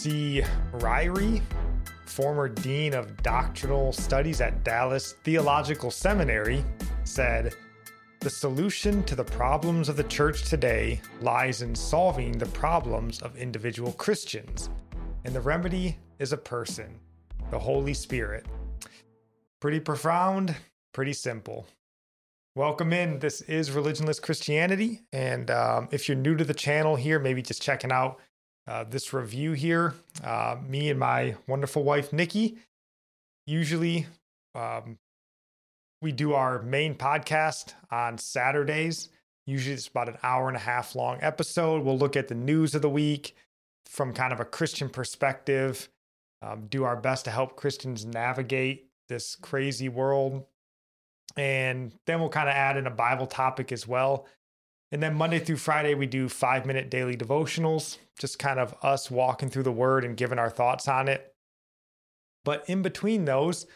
C. Ryrie, former dean of doctrinal studies at Dallas Theological Seminary, said, The solution to the problems of the church today lies in solving the problems of individual Christians, and the remedy is a person, the Holy Spirit. Pretty profound, pretty simple. Welcome in. This is Religionless Christianity. And um, if you're new to the channel here, maybe just checking out uh, this review here. Uh, me and my wonderful wife, Nikki, usually um, we do our main podcast on Saturdays. Usually it's about an hour and a half long episode. We'll look at the news of the week from kind of a Christian perspective, um, do our best to help Christians navigate this crazy world. And then we'll kind of add in a Bible topic as well. And then Monday through Friday, we do five minute daily devotionals, just kind of us walking through the word and giving our thoughts on it. But in between those,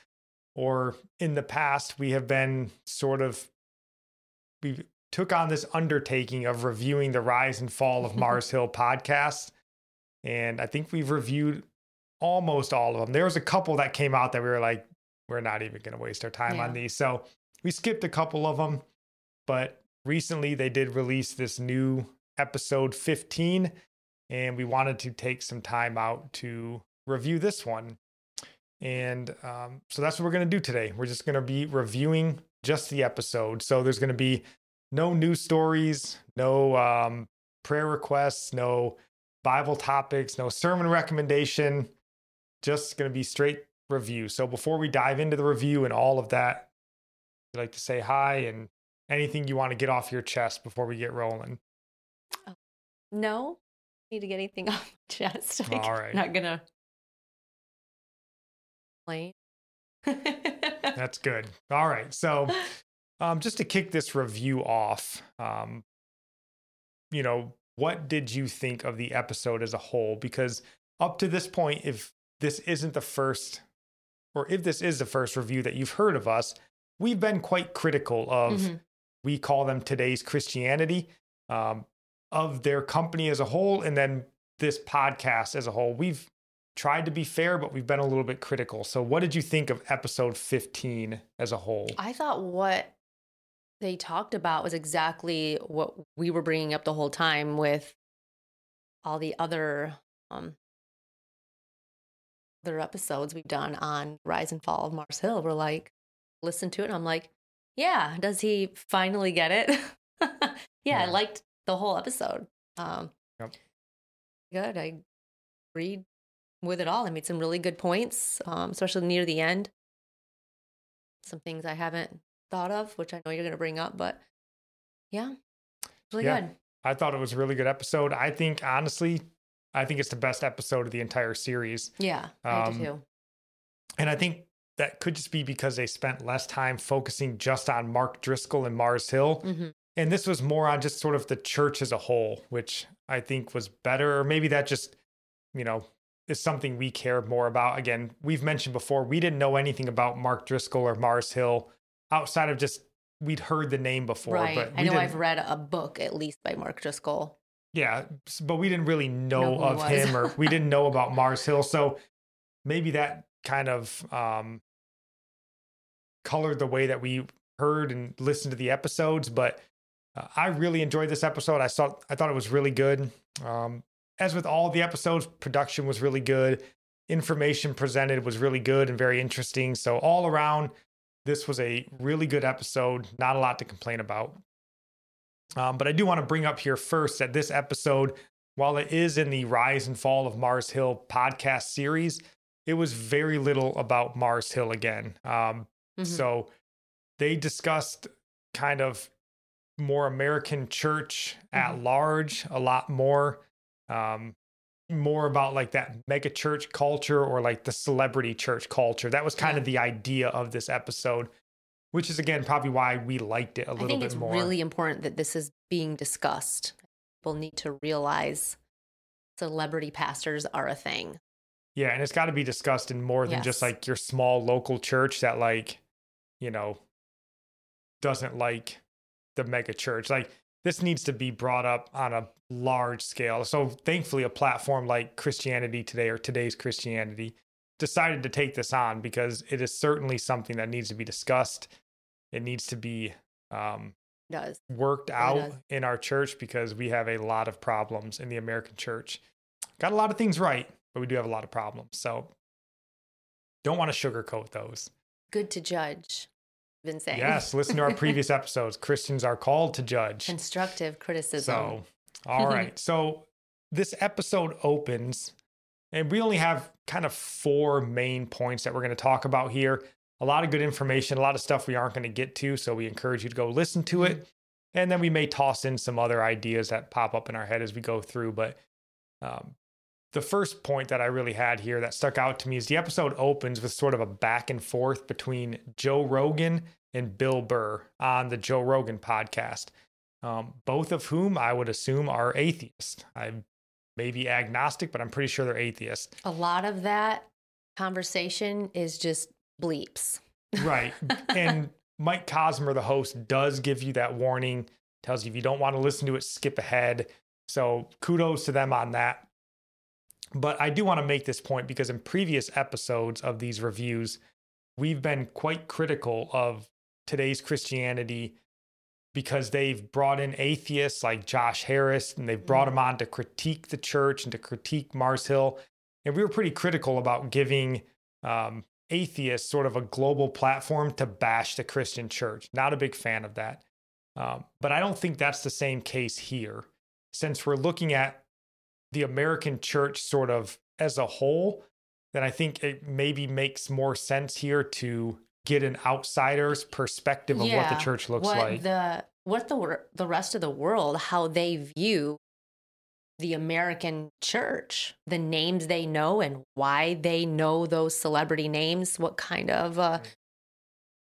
or in the past, we have been sort of, we took on this undertaking of reviewing the rise and fall of Mars Hill podcast. And I think we've reviewed almost all of them. There was a couple that came out that we were like, we're not even going to waste our time yeah. on these. So we skipped a couple of them, but recently they did release this new episode 15 and we wanted to take some time out to review this one. And um, so that's what we're going to do today. We're just going to be reviewing just the episode. So there's going to be no news stories no um, prayer requests no bible topics no sermon recommendation. Just going to be straight review. So before we dive into the review and all of that i'd like to say hi and anything you want to get off your chest before we get rolling? Oh, no, I need to get anything off my chest. Like, All right. Not gonna. That's good. All right. So, um, just to kick this review off, um, you know, what did you think of the episode as a whole? Because up to this point, if this isn't the first, or if this is the first review that you've heard of us, we've been quite critical of mm-hmm we call them today's Christianity um, of their company as a whole, and then this podcast as a whole. We've tried to be fair, but we've been a little bit critical. So, what did you think of episode 15 as a whole? I thought what they talked about was exactly what we were bringing up the whole time with all the other um, other episodes we've done on Rise and Fall of Mars Hill. We're like, listen to it. I'm like, yeah. Does he finally get it? yeah, yeah, I liked the whole episode. Um, yep. Good. I agreed with it all. I made some really good points, um, especially near the end. Some things I haven't thought of, which I know you're going to bring up, but yeah, really yeah. good. I thought it was a really good episode. I think, honestly, I think it's the best episode of the entire series. Yeah, I do um, too. And I think that could just be because they spent less time focusing just on Mark Driscoll and Mars Hill. Mm-hmm. And this was more on just sort of the church as a whole, which I think was better. Or maybe that just, you know, is something we care more about. Again, we've mentioned before, we didn't know anything about Mark Driscoll or Mars Hill outside of just we'd heard the name before. Right. But I know I've read a book at least by Mark Driscoll. Yeah, but we didn't really know, know of him or we didn't know about Mars Hill. So maybe that kind of um, colored the way that we heard and listened to the episodes. But uh, I really enjoyed this episode. I saw, I thought it was really good. Um, as with all the episodes, production was really good. Information presented was really good and very interesting. So all around, this was a really good episode. Not a lot to complain about. Um, but I do want to bring up here first that this episode while it is in the Rise and Fall of Mars Hill podcast series, it was very little about Mars Hill again. Um, mm-hmm. So they discussed kind of more American church at mm-hmm. large, a lot more. Um, more about like that mega church culture or like the celebrity church culture. That was kind yeah. of the idea of this episode, which is again probably why we liked it a little bit more. I think it's really important that this is being discussed. People need to realize celebrity pastors are a thing. Yeah, and it's got to be discussed in more than yes. just like your small local church that like, you know, doesn't like the mega church. Like this needs to be brought up on a large scale. So thankfully a platform like Christianity Today or Today's Christianity decided to take this on because it is certainly something that needs to be discussed. It needs to be um, does worked out in our church because we have a lot of problems in the American church. Got a lot of things right, but we do have a lot of problems. So don't want to sugarcoat those. Good to judge. Been saying. Yes, listen to our previous episodes. Christians are called to judge. Constructive criticism. So, all right. so this episode opens, and we only have kind of four main points that we're going to talk about here a lot of good information, a lot of stuff we aren't going to get to. So we encourage you to go listen to it. Mm-hmm. And then we may toss in some other ideas that pop up in our head as we go through. But um, the first point that I really had here that stuck out to me is the episode opens with sort of a back and forth between Joe Rogan and Bill Burr on the Joe Rogan podcast, um, both of whom I would assume are atheists. I may be agnostic, but I'm pretty sure they're atheists. A lot of that conversation is just bleeps. Right. and Mike Cosper, the host, does give you that warning, tells you if you don't want to listen to it, skip ahead. So kudos to them on that. But I do want to make this point because in previous episodes of these reviews, we've been quite critical of today's Christianity because they've brought in atheists like Josh Harris and they've brought mm. him on to critique the church and to critique Mars Hill. And we were pretty critical about giving um, atheists sort of a global platform to bash the Christian church. Not a big fan of that. Um, but I don't think that's the same case here, since we're looking at the American church sort of as a whole. Then I think it maybe makes more sense here to get an outsider's perspective of yeah, what the church looks what like. The what the the rest of the world how they view the American church, the names they know and why they know those celebrity names, what kind of uh,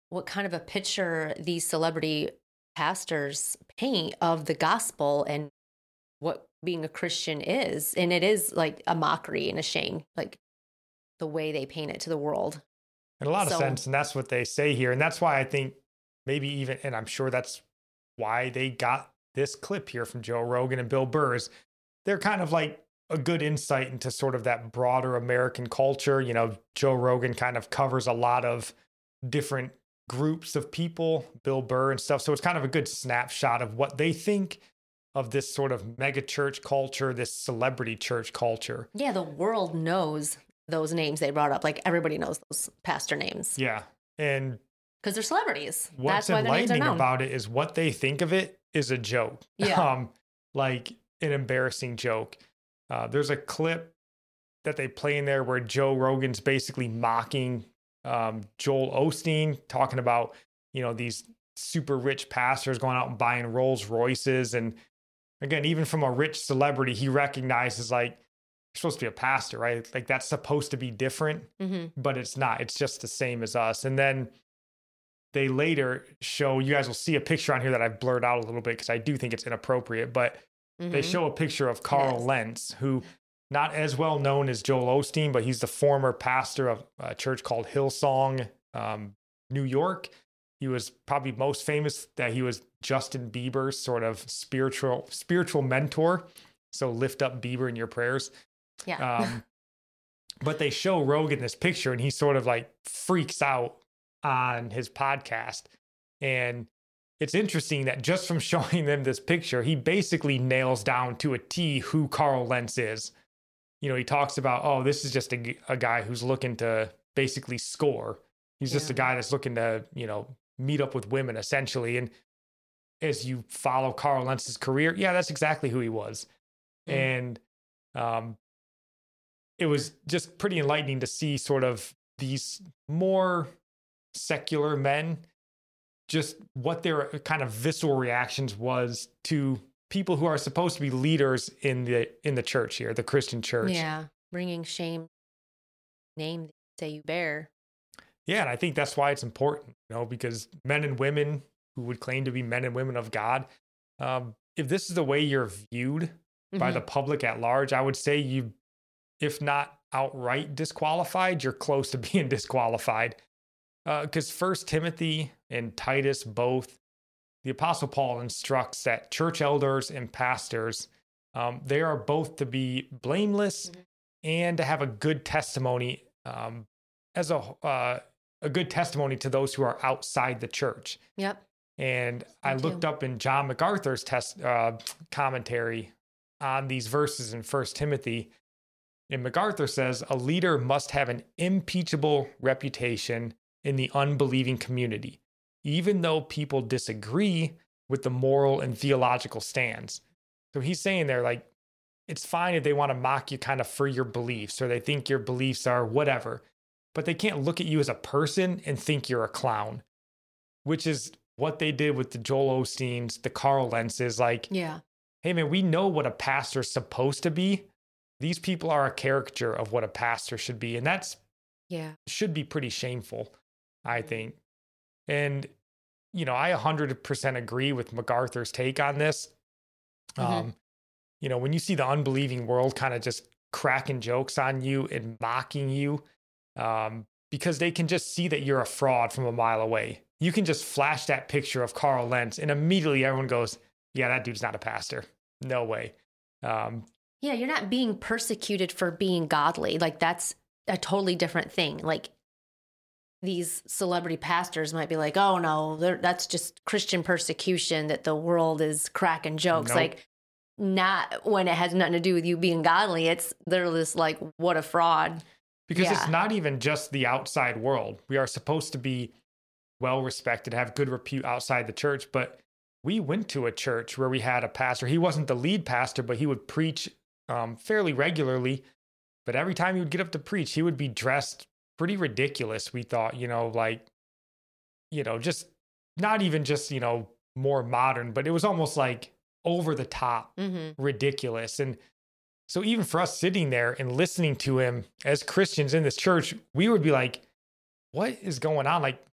what kind of a picture these celebrity pastors paint of the gospel and what being a Christian is. And it is like a mockery and a shame, like the way they paint it to the world. In a lot so, of sense. And that's what they say here. And that's why I think maybe even, and I'm sure that's why they got this clip here from Joe Rogan and Bill Burr is they're kind of like a good insight into sort of that broader American culture. You know, Joe Rogan kind of covers a lot of different groups of people, Bill Burr and stuff. So it's kind of a good snapshot of what they think of this sort of mega church culture, this celebrity church culture. Yeah, the world knows those names they brought up. Like everybody knows those pastor names. Yeah. And because they're celebrities. What's That's enlightening about it is what they think of it is a joke. Yeah. Um, like an embarrassing joke. Uh, there's a clip that they play in there where Joe Rogan's basically mocking um, Joel Osteen, talking about you know these super rich pastors going out and buying Rolls Royces, and again, even from a rich celebrity, he recognizes like you're supposed to be a pastor, right? Like that's supposed to be different, mm-hmm. but it's not. It's just the same as us. And then they later show you guys will see a picture on here that I've blurred out a little bit because I do think it's inappropriate, but Mm-hmm. They show a picture of Carl yes. Lentz, who not as well known as Joel Osteen, but he's the former pastor of a church called Hillsong, um, New York. He was probably most famous that he was Justin Bieber's sort of spiritual spiritual mentor. So lift up Bieber in your prayers. Yeah. Um, but they show Rogan this picture, and he sort of like freaks out on his podcast, and it's interesting that just from showing them this picture, he basically nails down to a T who Carl Lentz is. You know, he talks about, oh, this is just a, a guy who's looking to basically score. He's yeah. just a guy that's looking to, you know, meet up with women essentially. And as you follow Carl Lentz's career, yeah, that's exactly who he was. Mm. And um, it was just pretty enlightening to see sort of these more secular men just what their kind of visceral reactions was to people who are supposed to be leaders in the in the church here the christian church Yeah, bringing shame, name that you say you bear. Yeah and i think that's why it's important you know because men and women who would claim to be men and women of god um, if this is the way you're viewed by Mhm. the public at large i would say you if not outright disqualified you're close to being disqualified because first timothy and titus both the apostle paul instructs that church elders and pastors um, they are both to be blameless Mhm. and to have a good testimony um, as a uh, a good testimony to those who are outside the church Yep. and I Me looked too. up in John MacArthur's test uh, commentary on these verses in First Timothy. And MacArthur says a leader must have an impeachable reputation in the unbelieving community, even though people disagree with the moral and theological stands. So he's saying there, like, it's fine if they want to mock you kind of for your beliefs or they think your beliefs are whatever, but they can't look at you as a person and think you're a clown, which is what they did with the Joel Osteens, the Carl Lentzes. Like, Yeah. hey, man, we know what a pastor's supposed to be. These people are a caricature of what a pastor should be. And that's Yeah. should be pretty shameful, I Mhm. think. And, you know, I 100% agree with MacArthur's take on this. Mhm. Um, you know, when you see the unbelieving world kind of just cracking jokes on you and mocking you, um, because they can just see that you're a fraud from a mile away. You can just flash that picture of Carl Lentz, and immediately everyone goes, "Yeah, that dude's not a pastor. No way." Um, Yeah, you're not being persecuted for being godly. Like that's a totally different thing. Like these celebrity pastors might be like, "Oh no, that's just Christian persecution that the world is cracking jokes." Nope. Like not when it has nothing to do with you being godly. It's they're just like, "What a fraud." Because Yeah. it's not even just the outside world. We are supposed to be well respected, have good repute outside the church, but we went to a church where we had a pastor. He wasn't the lead pastor, but he would preach um, fairly regularly. But every time he would get up to preach, he would be dressed pretty ridiculous. We thought, you know, like, you know, just not even just, you know, more modern, but it was almost like over the top Mm-hmm. ridiculous. And so even for us sitting there and listening to him as Christians in this church, we would be like, what is going on? Like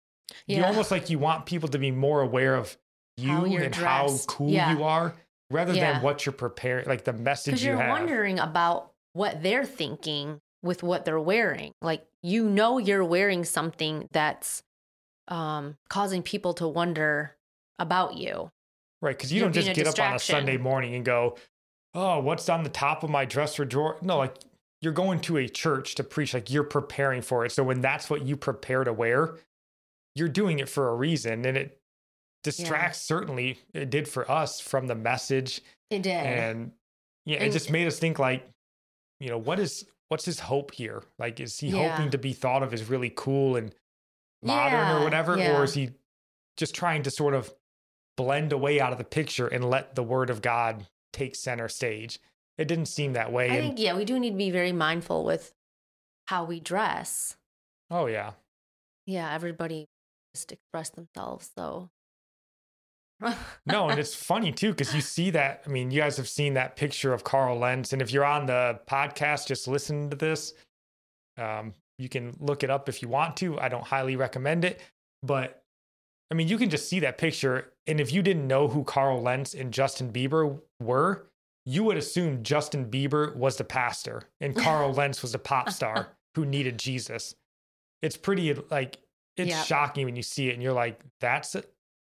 you Yeah. almost like you want people to be more aware of you How and how cool Yeah. you are rather Yeah. than what you're preparing, like the message you you're have. wondering about what they're thinking with what they're wearing. Like you know you're wearing something that's um, causing people to wonder about you. right. Because you you're don't just get up on a. Sunday morning and go, oh, what's on the top of my dresser drawer? No, like you're going to a church to preach, like you're preparing for it. So when that's what you prepare to wear, you're doing it for a reason. And it distracts, certainly, it did for us from the message. It did. And yeah, it just made us think like, you know, what is what's his hope here? Like, is he Yeah. hoping to be thought of as really cool and modern or whatever? yeah. Or is he just trying to sort of blend away out of the picture and let the word of God take center stage? It didn't seem that way. I and think yeah, we do need to be very mindful with how we dress. oh yeah. Yeah, everybody just express themselves. So No, and it's funny too because you see that. I mean, you guys have seen that picture of Carl Lentz, and if you're on the podcast, just listen to this. Um, you can look it up if you want to. I don't highly recommend it, but I mean, you can just see that picture, and if you didn't know who Carl Lentz and Justin Bieber were, you would assume Justin Bieber was the pastor and Carl Lentz was a pop star who needed Jesus. It's pretty like it's Yep. shocking when you see it, and you're like, that's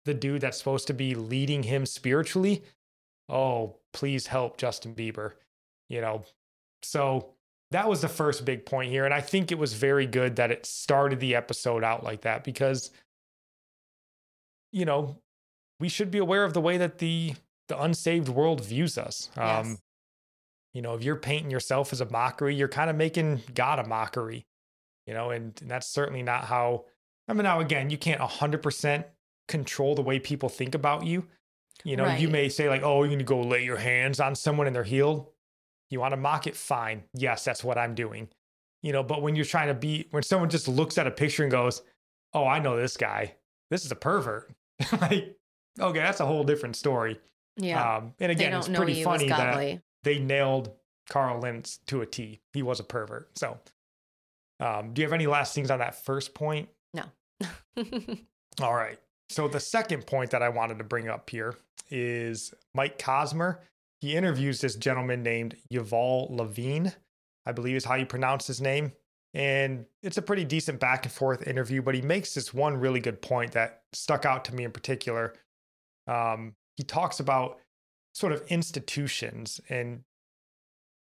the dude that's supposed to be leading him spiritually, oh, please help Justin Bieber. You know, so that was the first big point here. And I think it was very good that it started the episode out like that because, you know, we should be aware of the way that the the unsaved world views us. Um, Yes. You know, if you're painting yourself as a mockery, you're kind of making God a mockery, you know, and, and that's certainly not how. I mean, now again, you can't 100% control the way people think about you. You know, you may say, like, oh, you're going to go lay your hands on someone and they're healed. You want to mock it? Fine. Yes, that's what I'm doing. You know, but when you're trying to be, when someone just looks at a picture and goes, oh, I know this guy. This is a pervert. like, okay, that's a whole different story. Yeah. Um, and again, it's pretty funny that they nailed Carl Lentz to a T. He was a pervert. So, um, do you have any last things on that first point? No. All right. So, the second point that I wanted to bring up here is Mike Cosper. He interviews this gentleman named Yuval Levine, I believe is how you pronounce his name. And it's a pretty decent back and forth interview, but he makes this one really good point that stuck out to me in particular. Um, he talks about sort of institutions and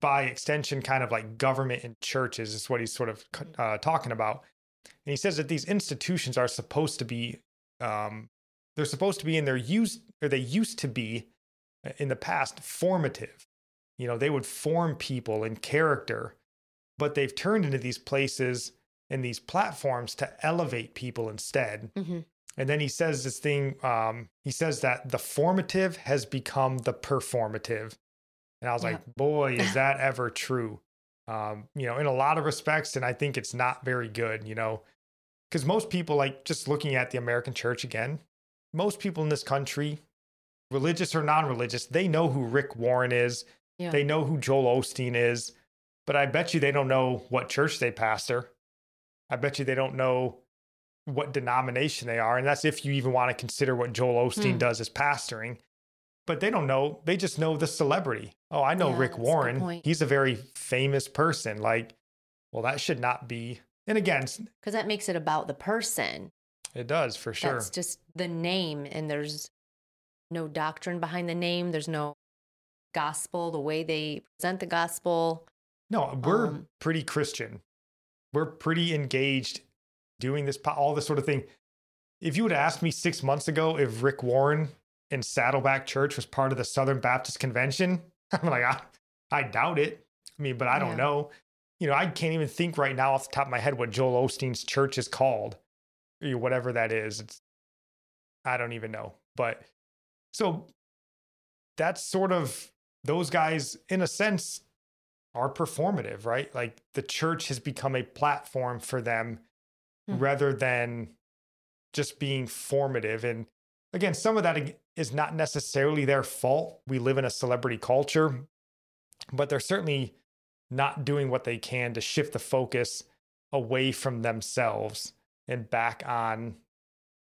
by extension, kind of like government and churches is what he's sort of uh, talking about. And he says that these institutions are supposed to be, um, they're supposed to be in their use, or they used to be uh, in the past formative. You know, they would form people and character, but they've turned into these places and these platforms to elevate people instead. Mm-hmm. And then he says this thing, um, he says that the formative has become the performative. And I was yeah. like, boy, is that ever true? Um, you know, in a lot of respects. And I think it's not very good, you know, because most people, like just looking at the American church again, most people in this country, religious or non religious, they know who Rick Warren is. Yeah. They know who Joel Osteen is. But I bet you they don't know what church they pastor. I bet you they don't know what denomination they are. And that's if you even want to consider what Joel Osteen hmm. does as pastoring. But they don't know. They just know the celebrity. Oh, I know yeah, Rick Warren. He's a very famous person. Like, well, that should not be. And again, because that makes it about the person. It does for sure. It's just the name, and there's no doctrine behind the name. There's no gospel, the way they present the gospel. No, we're um, pretty Christian. We're pretty engaged doing this, all this sort of thing. If you would have asked me six months ago if Rick Warren and Saddleback Church was part of the Southern Baptist Convention, I'm like, I, I doubt it. I mean, but I don't yeah. know. You know, I can't even think right now off the top of my head what Joel Osteen's church is called, or whatever that is. It's, I don't even know. But so that's sort of those guys, in a sense, are performative, right? Like the church has become a platform for them mm-hmm. rather than just being formative. And again, some of that is not necessarily their fault. We live in a celebrity culture, but they're certainly not doing what they can to shift the focus away from themselves and back on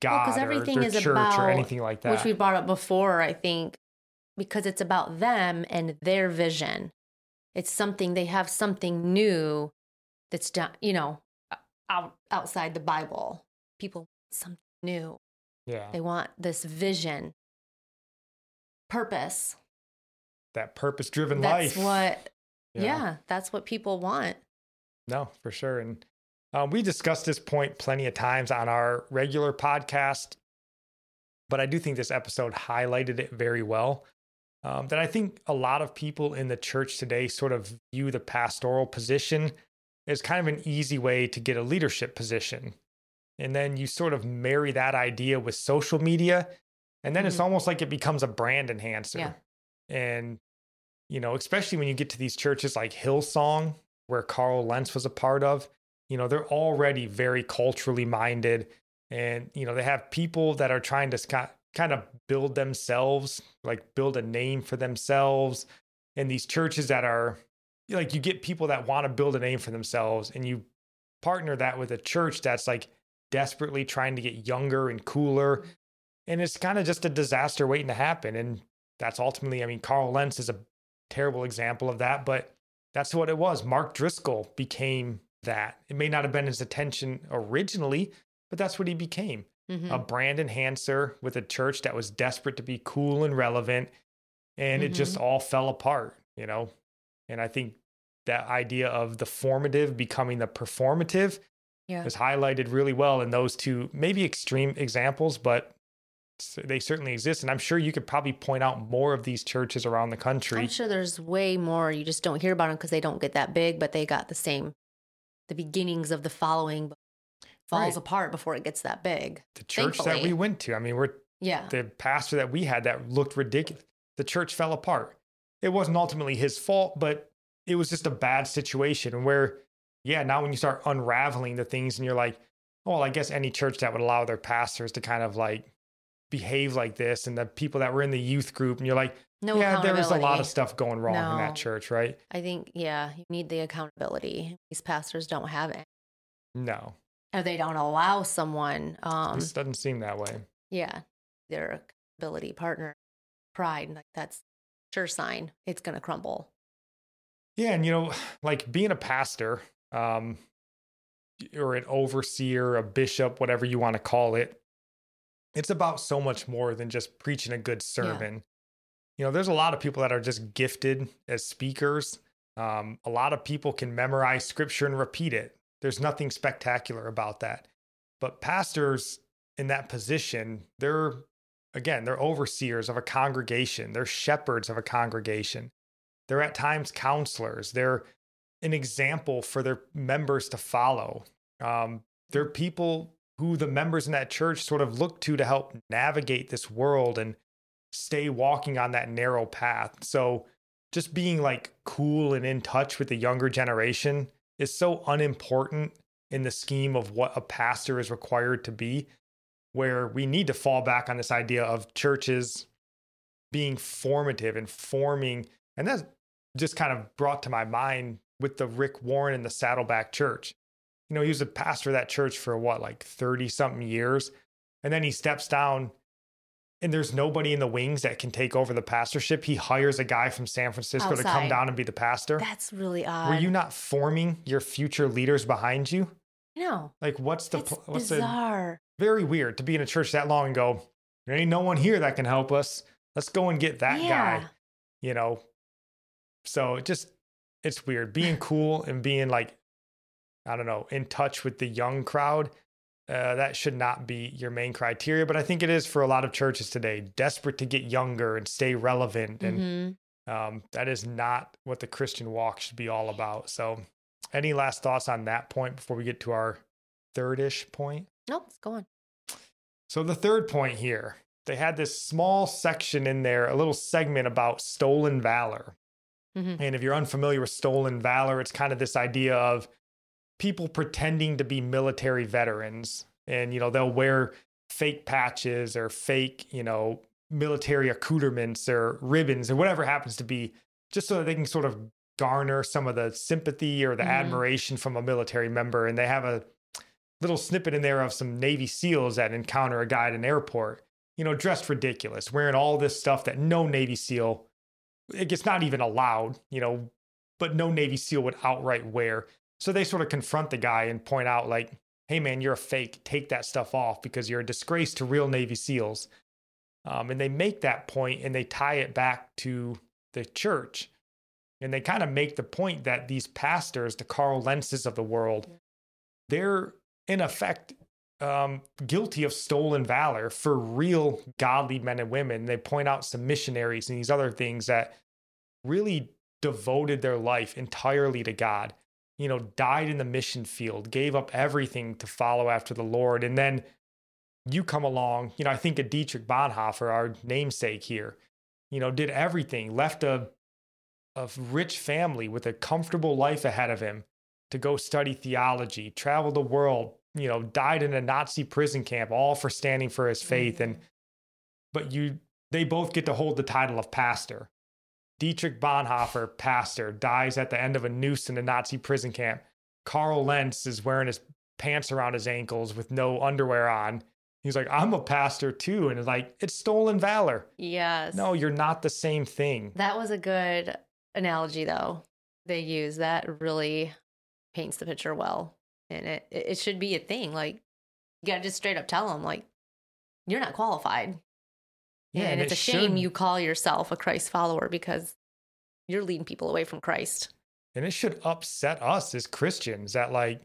God well, everything or is church about, or anything like that. Which we brought up before, I think, because it's about them and their vision. It's something they have something new that's done, you know, out outside the Bible. People something new. Yeah. They want this vision, purpose. That purpose driven life. That's what, yeah. yeah, that's what people want. No, for sure. And uh, we discussed this point plenty of times on our regular podcast, but I do think this episode highlighted it very well. Um, that I think a lot of people in the church today sort of view the pastoral position as kind of an easy way to get a leadership position. And then you sort of marry that idea with social media. And then mm-hmm. it's almost like it becomes a brand enhancer. Yeah. And, you know, especially when you get to these churches like Hillsong, where Carl Lentz was a part of, you know, they're already very culturally minded. And, you know, they have people that are trying to kind of build themselves, like build a name for themselves. And these churches that are like you get people that want to build a name for themselves and you partner that with a church that's like desperately trying to get younger and cooler. And it's kind of just a disaster waiting to happen. And that's ultimately i mean carl lentz is a terrible example of that but that's what it was. Mark driscoll became that. It may not have been his attention originally but that's what he became mm-hmm. a brand enhancer with a church that was desperate to be cool and relevant and mm-hmm. it just mm-hmm. all fell apart you know and I think that idea of the formative becoming the performative yeah. is highlighted really well in those two, maybe extreme examples, but they certainly exist. And I'm sure you could probably point out more of these churches around the country. I'm sure there's way more. You just don't hear about them because they don't get that big, but they got the same, the beginnings of the following falls right. apart before it gets that big. The church thankfully. that we went to, I mean, we're, yeah, the pastor that we had that looked ridiculous. The church fell apart. It wasn't ultimately his fault, but it was just a bad situation where, yeah, now when you start unraveling the things and you're like, oh, well, I guess any church that would allow their pastors to kind of like behave like this and the people that were in the youth group and you're like, no yeah, there was a lot of stuff going wrong no. in that church, right? I think, yeah, you need the accountability. These pastors don't have it. No. Or they don't allow someone. Um, this doesn't seem that way. Yeah. Their ability partner, pride, like that's sure sign it's going to crumble. Yeah. And, you know, like being a pastor um, or an overseer, a bishop, whatever you want to call it, it's about so much more than just preaching a good sermon. Yeah you know, there's a lot of people that are just gifted as speakers. Um, a lot of people can memorize scripture and repeat it. There's nothing spectacular about that. But pastors in that position, they're, again, they're overseers of a congregation, they're shepherds of a congregation. They're at times counselors. They're an example for their members to follow. Um, they're people who the members in that church sort of look to to help navigate this world and stay walking on that narrow path. So just being like cool and in touch with the younger generation is so unimportant in the scheme of what a pastor is required to be, where we need to fall back on this idea of churches being formative and forming. And that's just kind of brought to my mind with the Rick Warren and the Saddleback Church. You know, he was a pastor of that church for what, like 30 something years. And then he steps down and there's nobody in the wings that can take over the pastorship, he hires a guy from San Francisco Outside. to come down and be the pastor. That's really odd. Were you not forming your future leaders behind you? No. Like, what's the it's what's bizarre? The, very weird to be in a church that long and go. There ain't no one here that can help us. Let's go and get that yeah. guy. You know. So it just it's weird being cool and being like, I don't know, in touch with the young crowd uh, that should not be your main criteria, but I think it is for a lot of churches today, desperate to get younger and stay relevant. And mm-hmm. um, that is not what the Christian walk should be all about. So, any last thoughts on that point before we get to our third ish point? Nope, go on. So, the third point here, they had this small section in there, a little segment about stolen valor. Mm-hmm. And if you're unfamiliar with stolen valor, it's kind of this idea of people pretending to be military veterans and you know they'll wear fake patches or fake you know military accoutrements or ribbons or whatever happens to be just so that they can sort of garner some of the sympathy or the mm-hmm. admiration from a military member and they have a little snippet in there of some navy seals that encounter a guy at an airport you know dressed ridiculous wearing all this stuff that no navy seal it gets not even allowed you know but no navy seal would outright wear so they sort of confront the guy and point out, like, hey, man, you're a fake. Take that stuff off because you're a disgrace to real Navy SEALs. Um, and they make that point and they tie it back to the church. And they kind of make the point that these pastors, the Carl Lentzes of the world, they're in effect um, guilty of stolen valor for real godly men and women. They point out some missionaries and these other things that really devoted their life entirely to God you know, died in the mission field, gave up everything to follow after the Lord. And then you come along, you know, I think of Dietrich Bonhoeffer, our namesake here, you know, did everything, left a, a rich family with a comfortable life ahead of him to go study theology, travel the world, you know, died in a Nazi prison camp, all for standing for his faith. Mm-hmm. And, but you, they both get to hold the title of pastor. Dietrich Bonhoeffer, pastor, dies at the end of a noose in a Nazi prison camp. Carl Lentz is wearing his pants around his ankles with no underwear on. He's like, I'm a pastor too. And it's like, it's stolen valor. Yes. No, you're not the same thing. That was a good analogy, though. They use that really paints the picture well. And it, it should be a thing. Like, you got to just straight up tell them, like, you're not qualified. Yeah, and, and it's it a shame should, you call yourself a Christ follower because you're leading people away from Christ. And it should upset us as Christians that, like,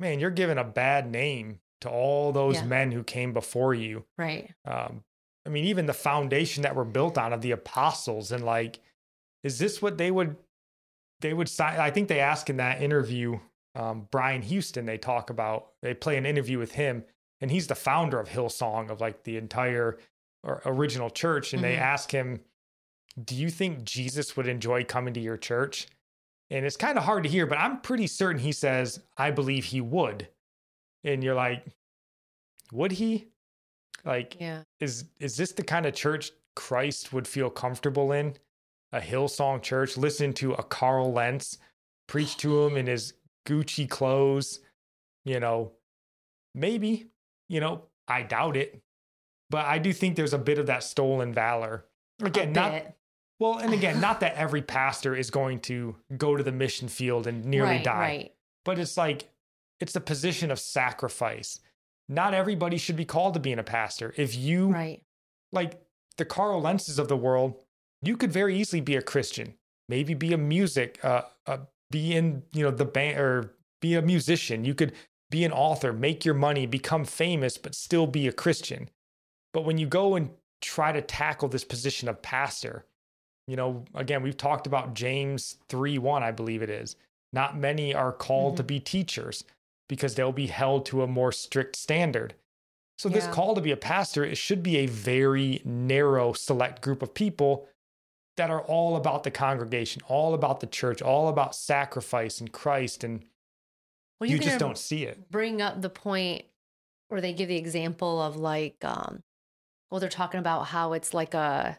man, you're giving a bad name to all those yeah. men who came before you. Right. Um, I mean, even the foundation that we're built on of the apostles, and like, is this what they would they would sign? I think they ask in that interview, um, Brian Houston. They talk about they play an interview with him, and he's the founder of Hillsong of like the entire or original church and mm-hmm. they ask him, Do you think Jesus would enjoy coming to your church? And it's kind of hard to hear, but I'm pretty certain he says, I believe he would. And you're like, would he? Like, Yeah. is is this the kind of church Christ would feel comfortable in? A Hillsong church, listen to a Carl Lentz preach to him in his Gucci clothes, you know, maybe, you know, I doubt it. But I do think there's a bit of that stolen valor. Again, not well, and again, not that every pastor is going to go to the mission field and nearly right, die, Right. but it's like it's a position of sacrifice. Not everybody should be called to being a pastor. If you Right. like the Carl Lentzes of the world, you could very easily be a Christian, maybe be a music, uh, uh, be in you know the band or be a musician. You could be an author, make your money, become famous, but still be a Christian. But when you go and try to tackle this position of pastor, you know, again, we've talked about James 3 1, I believe it is. Not many are called to be teachers because they'll be held to a more strict standard. So, this call to be a pastor, it should be a very narrow, select group of people that are all about the congregation, all about the church, all about sacrifice and Christ. And Well, you just don't see it. bring up the point where they give the example of like, um, well, they're talking about how it's like a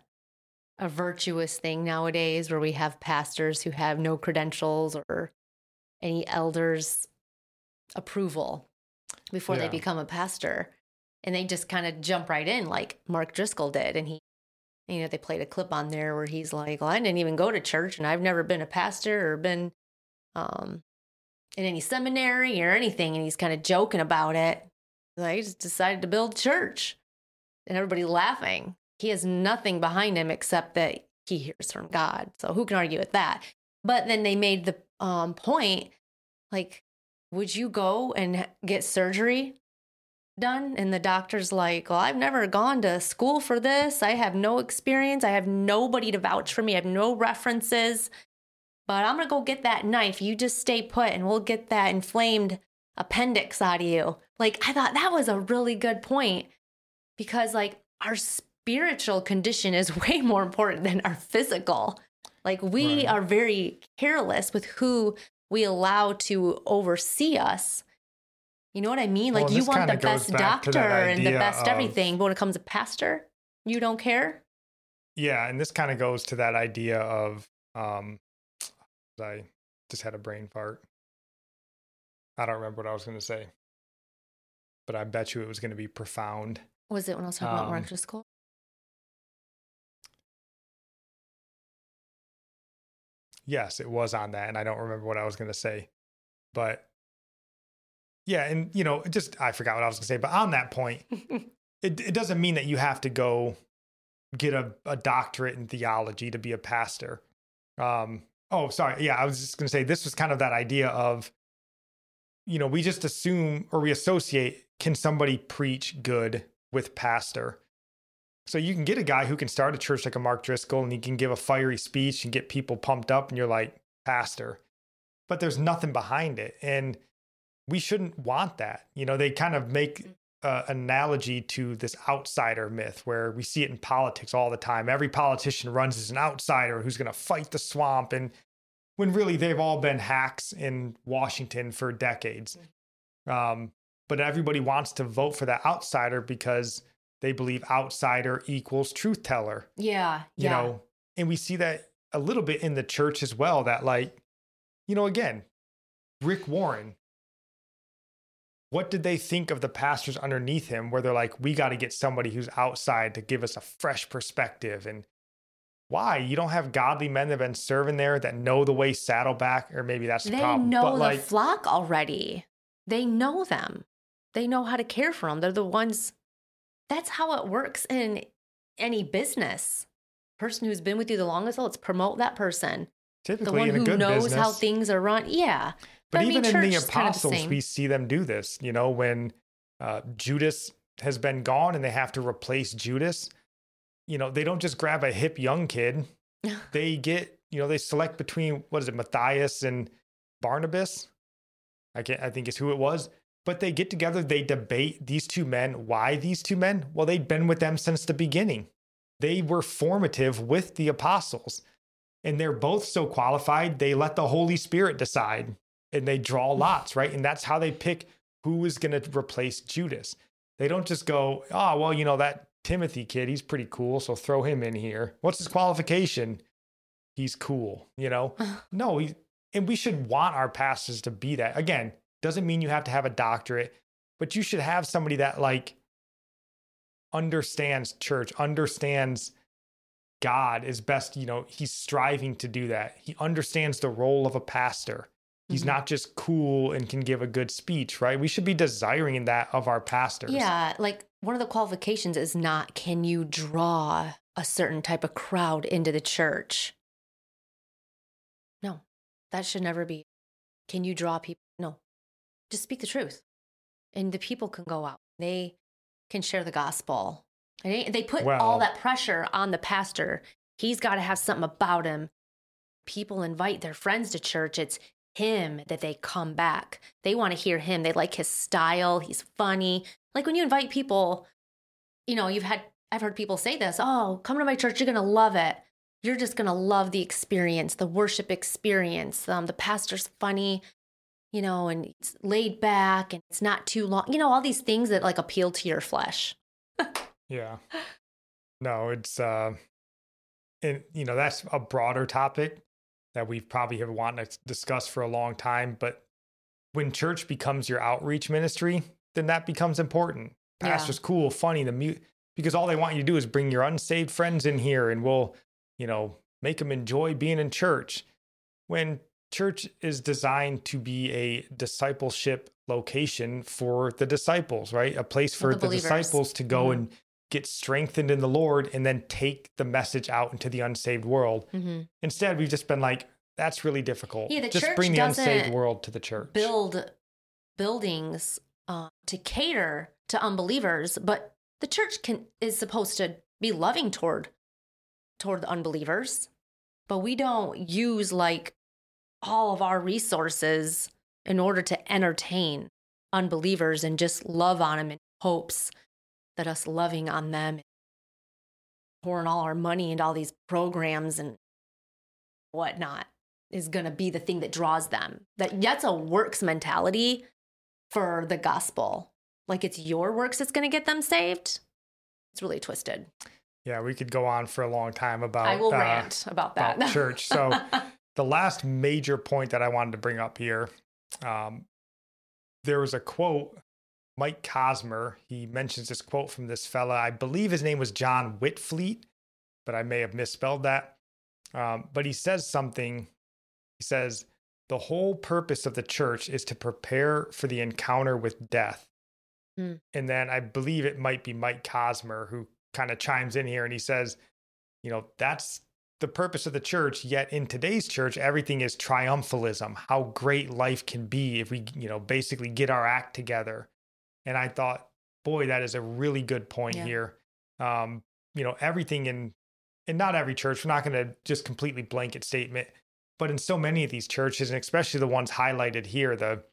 a virtuous thing nowadays, where we have pastors who have no credentials or any elders' approval before they become a pastor, and they just kind of jump right in, like Mark Driscoll did, and he. You know, they played a clip on there where he's like, "Well, I didn't even go to church, and I've never been a pastor or been um, in any seminary or anything. And he's kind of joking about it. Like, he just decided to build church. And everybody laughing. He has nothing behind him except that he hears from God. So who can argue with that? But then they made the um, point like, would you go and get surgery done? And the doctor's like, well, I've never gone to school for this. I have no experience. I have nobody to vouch for me. I have no references but I'm gonna go get that knife. You just stay put and we'll get that inflamed appendix out of you. Like, I thought that was a really good point because, like, our spiritual condition is way more important than our physical. Like, we Right. are very careless with who we allow to oversee us. You know what I mean? Like, and you want the best doctor and the best of- everything. But when it comes to pastor, you don't care? Yeah, and this kind of goes to that idea of um I just had a brain fart. I don't remember what I was going to say. But I bet you it was going to be profound. Was it when I was talking about Um, Mark Driscoll? Yes, it was on that and I don't remember what I was going to say. But yeah, and you know, just I forgot what I was going to say, but on that point, it it doesn't mean that you have to go get a, a doctorate in theology to be a pastor. Um, oh, sorry. Yeah, I was just going to say this was kind of that idea of, you know, we just assume or we associate can somebody preach good with pastor? So you can get a guy who can start a church like a Mark Driscoll and he can give a fiery speech and get people pumped up, and you're like, pastor. But there's nothing behind it. And we shouldn't want that. You know, they kind of make uh, analogy to this outsider myth where we see it in politics all the time. Every politician runs as an outsider who's going to fight the swamp. And when really they've all been hacks in Washington for decades. Um, but everybody wants to vote for that outsider because they believe outsider equals truth teller Yeah. you yeah. know and we see that a little bit in the church as well that like you know again rick warren what did they think of the pastors underneath him where they're like we got to get somebody who's outside to give us a fresh perspective and why you don't have godly men that have been serving there that know the way saddleback or maybe that's the they problem know but the like flock already. They know them. They know how to care for them. They're the ones. That's how it works in any business. Person who's been with you the longest, let's promote that person. Typically, The one who good knows business how things are run. Yeah. But I mean, even in the is kind of the apostles, we see them do this. You know, when uh, Judas has been gone and they have to replace Judas, you know, they don't just grab a hip young kid. they get, you know, they select between what is it, Matthias and Barnabas. I can't, I think is who it was. But they get together, they debate these two men. Why these two men? Well, they'd been with them since the beginning. They were formative with the apostles. and they're both so qualified, they let the Holy Spirit decide and they draw lots, right? And that's how they pick who is going to replace Judas. They don't just go, oh, well, you know, that Timothy kid, he's pretty cool, so throw him in here. What's his qualification? He's cool, you know? no, he, and we should want our pastors to be that. Again, doesn't mean you have to have a doctorate, but you should have somebody that like understands church, understands God is best, you know, he's striving to do that. He understands the role of a pastor. He's Mhm. not just cool and can give a good speech, right? We should be desiring that of our pastors. Yeah, like one of the qualifications is not can you draw a certain type of crowd into the church? No, that should never be. Can you draw people? Just speak the truth. And the people can go out. They can share the gospel. And they- put Well- all that pressure on the pastor. He's got to have something about him. People invite their friends to church. It's him that they come back. They want to hear him. They like his style. He's funny. Like when you invite people, you know, you've had, I've heard people say this oh, come to my church. You're going to love it. You're just going to love the experience, the worship experience. Um, the pastor's funny, you know, and it's laid back and it's not too long. You know, all these things that like appeal to your flesh. Yeah. No, it's uh and you know, that's a broader topic that we've probably have wanted to discuss for a long time, but when church becomes your outreach ministry, then that becomes important. Yeah. Pastor's cool, funny, the mute because all they want you to do is bring your unsaved friends in here and we'll, you know, make them enjoy being in church. When church is designed to be a discipleship location for the disciples, right? A place for the the, disciples to go Mhm. and get strengthened in the Lord and then take the message out into the unsaved world. Mm-hmm. Instead, we've just been like, that's really difficult. Yeah, the just church bring the unsaved world to the church. Build buildings uh, to cater to unbelievers, but the church can is supposed to be loving toward toward the unbelievers. But we don't use like all of our resources in order to entertain unbelievers and just love on them in hopes that us loving on them, pouring all our money into all these programs and whatnot is going to be the thing that draws them. That that's a works mentality for the gospel. Like it's your works that's going to get them saved. It's really twisted. yeah, we could go on for a long time about I will uh, rant about that. about church. So the last major point that I wanted to bring up here, um, there was a quote, Mike Cosper. He mentions this quote from this fella. I believe his name was John Witvliet, but I may have misspelled that. Um, but he says something. He says, The whole purpose of the church is to prepare for the encounter with death. Hmm. And then I believe it might be Mike Cosper who kind of chimes in here and he says, you know, that's the purpose of the church. Yet in today's church, everything is triumphalism, how great life can be if we, you know, basically get our act together. And I thought, boy, that is a really good point Yeah. here. Um, you know, everything in, and not every church, we're not going to just completely blanket statement, but in so many of these churches, and especially the ones highlighted here, the,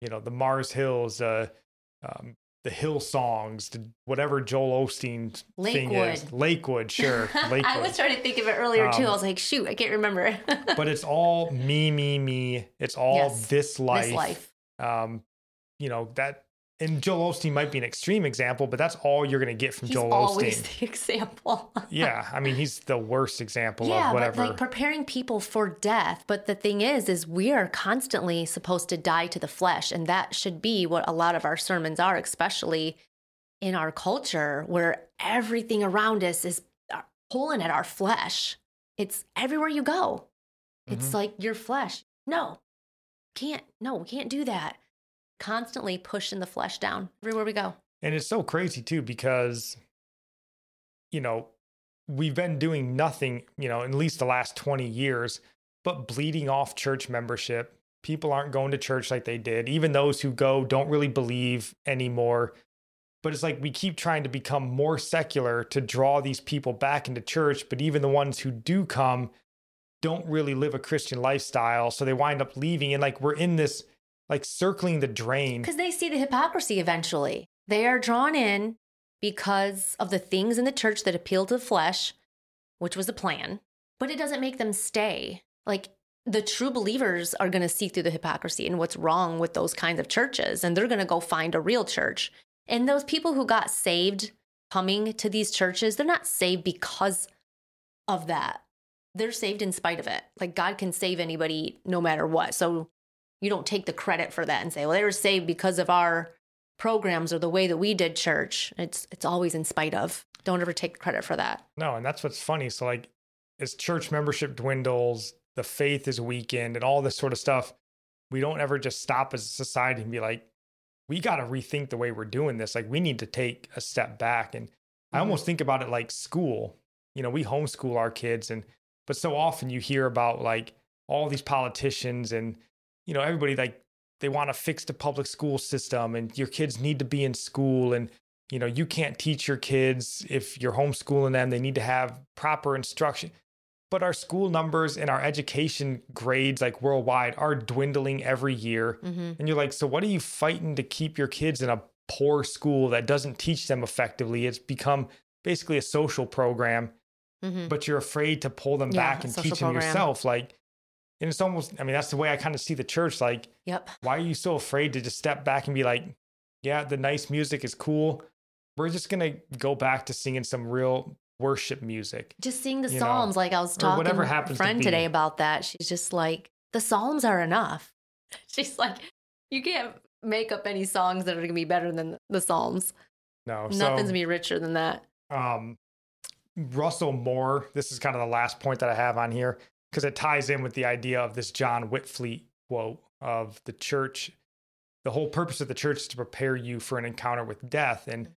you know, the Mars Hills, uh, um, the Hillsongs, the, whatever Joel Osteen thing is, Lakewood. Lakewood, sure, Lakewood. I was trying to think of it earlier too. I Um, was like, shoot, I can't remember. but it's all me, me, me. It's all Yes, this life. this life. Um, you know that, and Joel Osteen might be an extreme example, but that's all you're going to get from He's Joel always Osteen. the example. yeah, I mean he's the worst example yeah, of but whatever. like preparing people for death. But the thing is, is we are constantly supposed to die to the flesh, and that should be what a lot of our sermons are, especially in our culture where everything around us is uh, pulling at our flesh. It's everywhere you go. It's Mhm. like your flesh. No, can't. No, we can't do that. Constantly pushing the flesh down everywhere we go. And it's so crazy too because, you know, we've been doing nothing, you know, at least the last 20 years, but bleeding off church membership. People aren't going to church like they did. Even those who go don't really believe anymore. But it's like we keep trying to become more secular to draw these people back into church. But even the ones who do come don't really live a Christian lifestyle. So they wind up leaving. And like we're in this, like circling the drain. Because they see the hypocrisy eventually. They are drawn in because of the things in the church that appeal to the flesh, which was a plan. but it doesn't make them stay. Like the true believers are going to see through the hypocrisy and what's wrong with those kinds of churches, and they're going to go find a real church. And those people who got saved coming to these churches, they're not saved because of that. They're saved in spite of it. Like God can save anybody no matter what. So you don't take the credit for that and say, well, they were saved because of our programs or the way that we did church. It's it's always in spite of. Don't ever take credit for that. No, and that's what's funny. So like as church membership dwindles, the faith is weakened and all this sort of stuff, we don't ever just stop as a society and be like, we got to rethink the way we're doing this. Like we need to take a step back. And mm-hmm. I almost think about it like school. You know, we homeschool our kids and but so often you hear about like all these politicians and you know everybody like they want to fix the public school system and your kids need to be in school and you know you can't teach your kids if you're homeschooling them they need to have proper instruction but our school numbers and our education grades like worldwide are dwindling every year mm-hmm. and you're like so what are you fighting to keep your kids in a poor school that doesn't teach them effectively it's become basically a social program mm-hmm. but you're afraid to pull them yeah, back and teach them program. yourself like and it's almost i mean that's the way i kind of see the church like yep why are you so afraid to just step back and be like yeah the nice music is cool we're just gonna go back to singing some real worship music. Just sing the Psalms. Know, like I was talking whatever happens to friend to today about that. She's just like, the Psalms are enough. She's like, you can't make up any songs that are gonna be better than the Psalms. No, nothing's so, gonna be richer than that. Um, Russell Moore. This is kind of the last point that I have on here because it ties in with the idea of this John Witvliet quote of the church. The whole purpose of the church is to prepare you for an encounter with death. And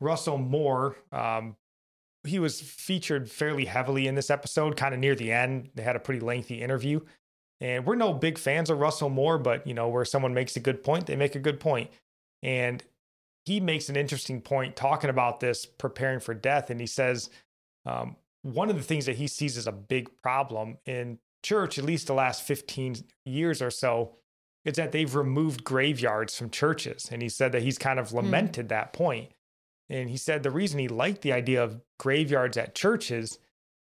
Russell Moore, um, he was featured fairly heavily in this episode, kind of near the end. They had a pretty lengthy interview. And we're no big fans of Russell Moore, but you know, where someone makes a good point, they make a good point. And he makes an interesting point talking about this preparing for death. And he says um, one of the things that he sees as a big problem in church, at least the last 15 years or so, is that they've removed graveyards from churches. And he said that he's kind of hmm. lamented mm. that point. And he said the reason he liked the idea of graveyards at churches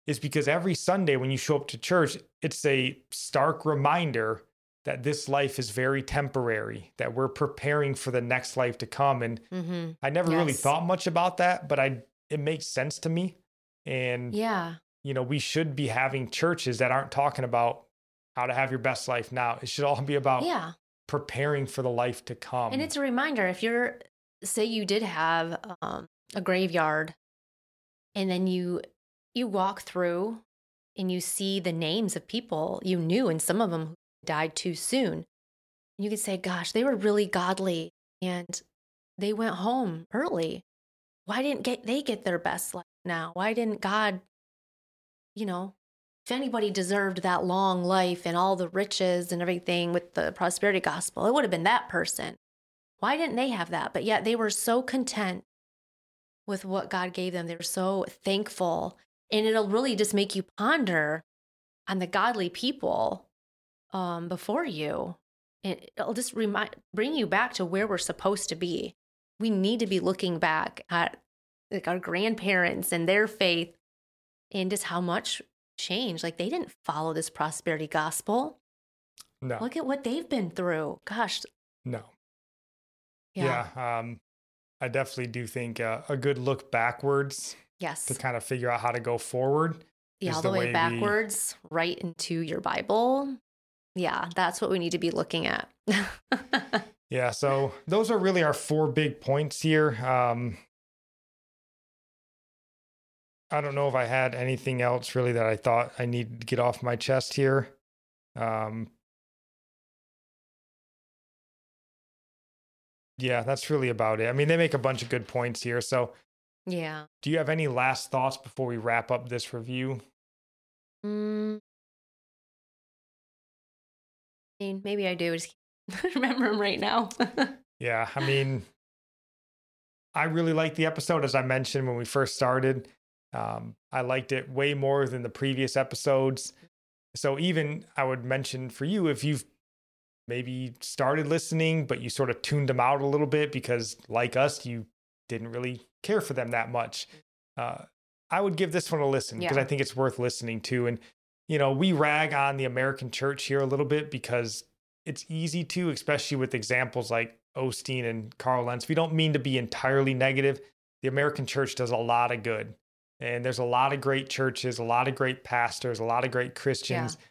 is because every Sunday when you show up to church, it's a stark reminder that this life is very temporary, that we're preparing for the next life to come. And mm-hmm. I never yes. really thought much about that, but I it makes sense to me. And yeah, you know, we should be having churches that aren't talking about how to have your best life now. It should all be about yeah. preparing for the life to come. And it's a reminder if you're say you did have um, a graveyard and then you you walk through and you see the names of people you knew and some of them died too soon you could say gosh they were really godly and they went home early why didn't get they get their best life now why didn't god you know if anybody deserved that long life and all the riches and everything with the prosperity gospel it would have been that person why didn't they have that? But yet they were so content with what God gave them. They were so thankful. And it'll really just make you ponder on the godly people um, before you. And it'll just remind, bring you back to where we're supposed to be. We need to be looking back at like our grandparents and their faith and just how much changed. Like they didn't follow this prosperity gospel. No. Look at what they've been through. Gosh. No. Yeah. yeah um, I definitely do think uh, a good look backwards. Yes. To kind of figure out how to go forward. Yeah, all the, the way, way backwards, we... right into your Bible. Yeah, that's what we need to be looking at. yeah, so those are really our four big points here. Um, I don't know if I had anything else really that I thought I needed to get off my chest here. Um, yeah, that's really about it. I mean, they make a bunch of good points here. So, yeah. Do you have any last thoughts before we wrap up this review? Mm. I mean, maybe I do. Just remember them right now. yeah, I mean, I really liked the episode as I mentioned when we first started. Um, I liked it way more than the previous episodes. So even I would mention for you if you've maybe started listening, but you sort of tuned them out a little bit because, like us, you didn't really care for them that much. Uh, I would give this one a listen because yeah. I think it's worth listening to. And you know, we rag on the American church here a little bit because it's easy to, especially with examples like Osteen and Carl Lentz. We don't mean to be entirely negative. The American church does a lot of good. And there's a lot of great churches, a lot of great pastors, a lot of great Christians. Yeah.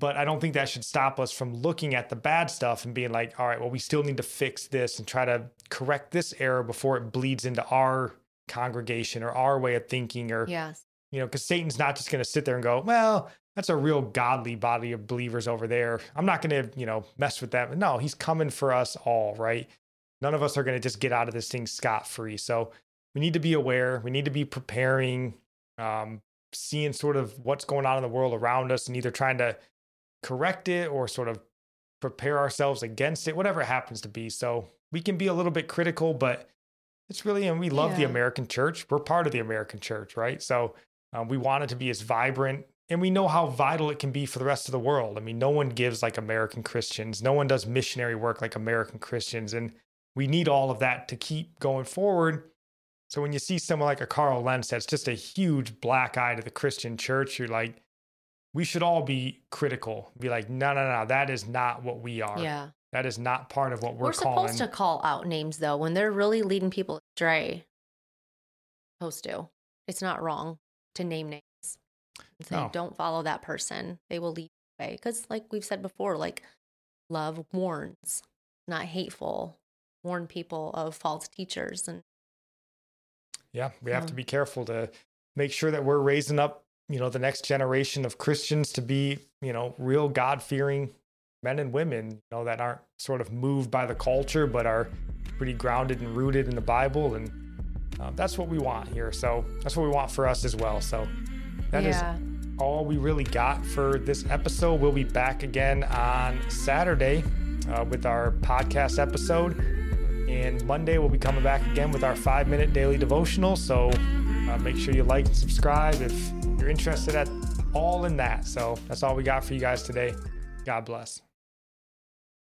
But I don't think that should stop us from looking at the bad stuff and being like, all right, well, we still need to fix this and try to correct this error before it bleeds into our congregation or our way of thinking or yes. you know, because Satan's not just gonna sit there and go, well, that's a real godly body of believers over there. I'm not going to, you know, mess with that. No, he's coming for us all, right? None of us are going to just get out of this thing scot free. So we need to be aware. We need to be preparing, um, seeing sort of what's going on in the world around us and either trying to correct it or sort of prepare ourselves against it, whatever it happens to be. So we can be a little bit critical, but it's really, and we love yeah. the American church. We're part of the American church, right? So um, we want it to be as vibrant and we know how vital it can be for the rest of the world. I mean, no one gives like American Christians, no one does missionary work like American Christians. And we need all of that to keep going forward. So when you see someone like a Carl Lentz that's just a huge black eye to the Christian church, you're like, we should all be critical. Be like, no, no, no, that is not what we are. Yeah. That is not part of what we're, we're calling. supposed to call out names though when they're really leading people astray. Supposed to. It's not wrong to name names and say, no. don't follow that person. They will lead you away. Because, like we've said before, like love warns, not hateful. Warn people of false teachers. And yeah, we have to be careful to make sure that we're raising up, you know, the next generation of Christians to be, you know, real God fearing men and women, you know, that aren't sort of moved by the culture, but are pretty grounded and rooted in the Bible. And um, that's what we want here. So that's what we want for us as well. So that yeah. is all we really got for this episode. We'll be back again on Saturday uh, with our podcast episode. And Monday, we'll be coming back again with our five minute daily devotional. So uh, make sure you like and subscribe if you're interested at all in that. So that's all we got for you guys today. God bless.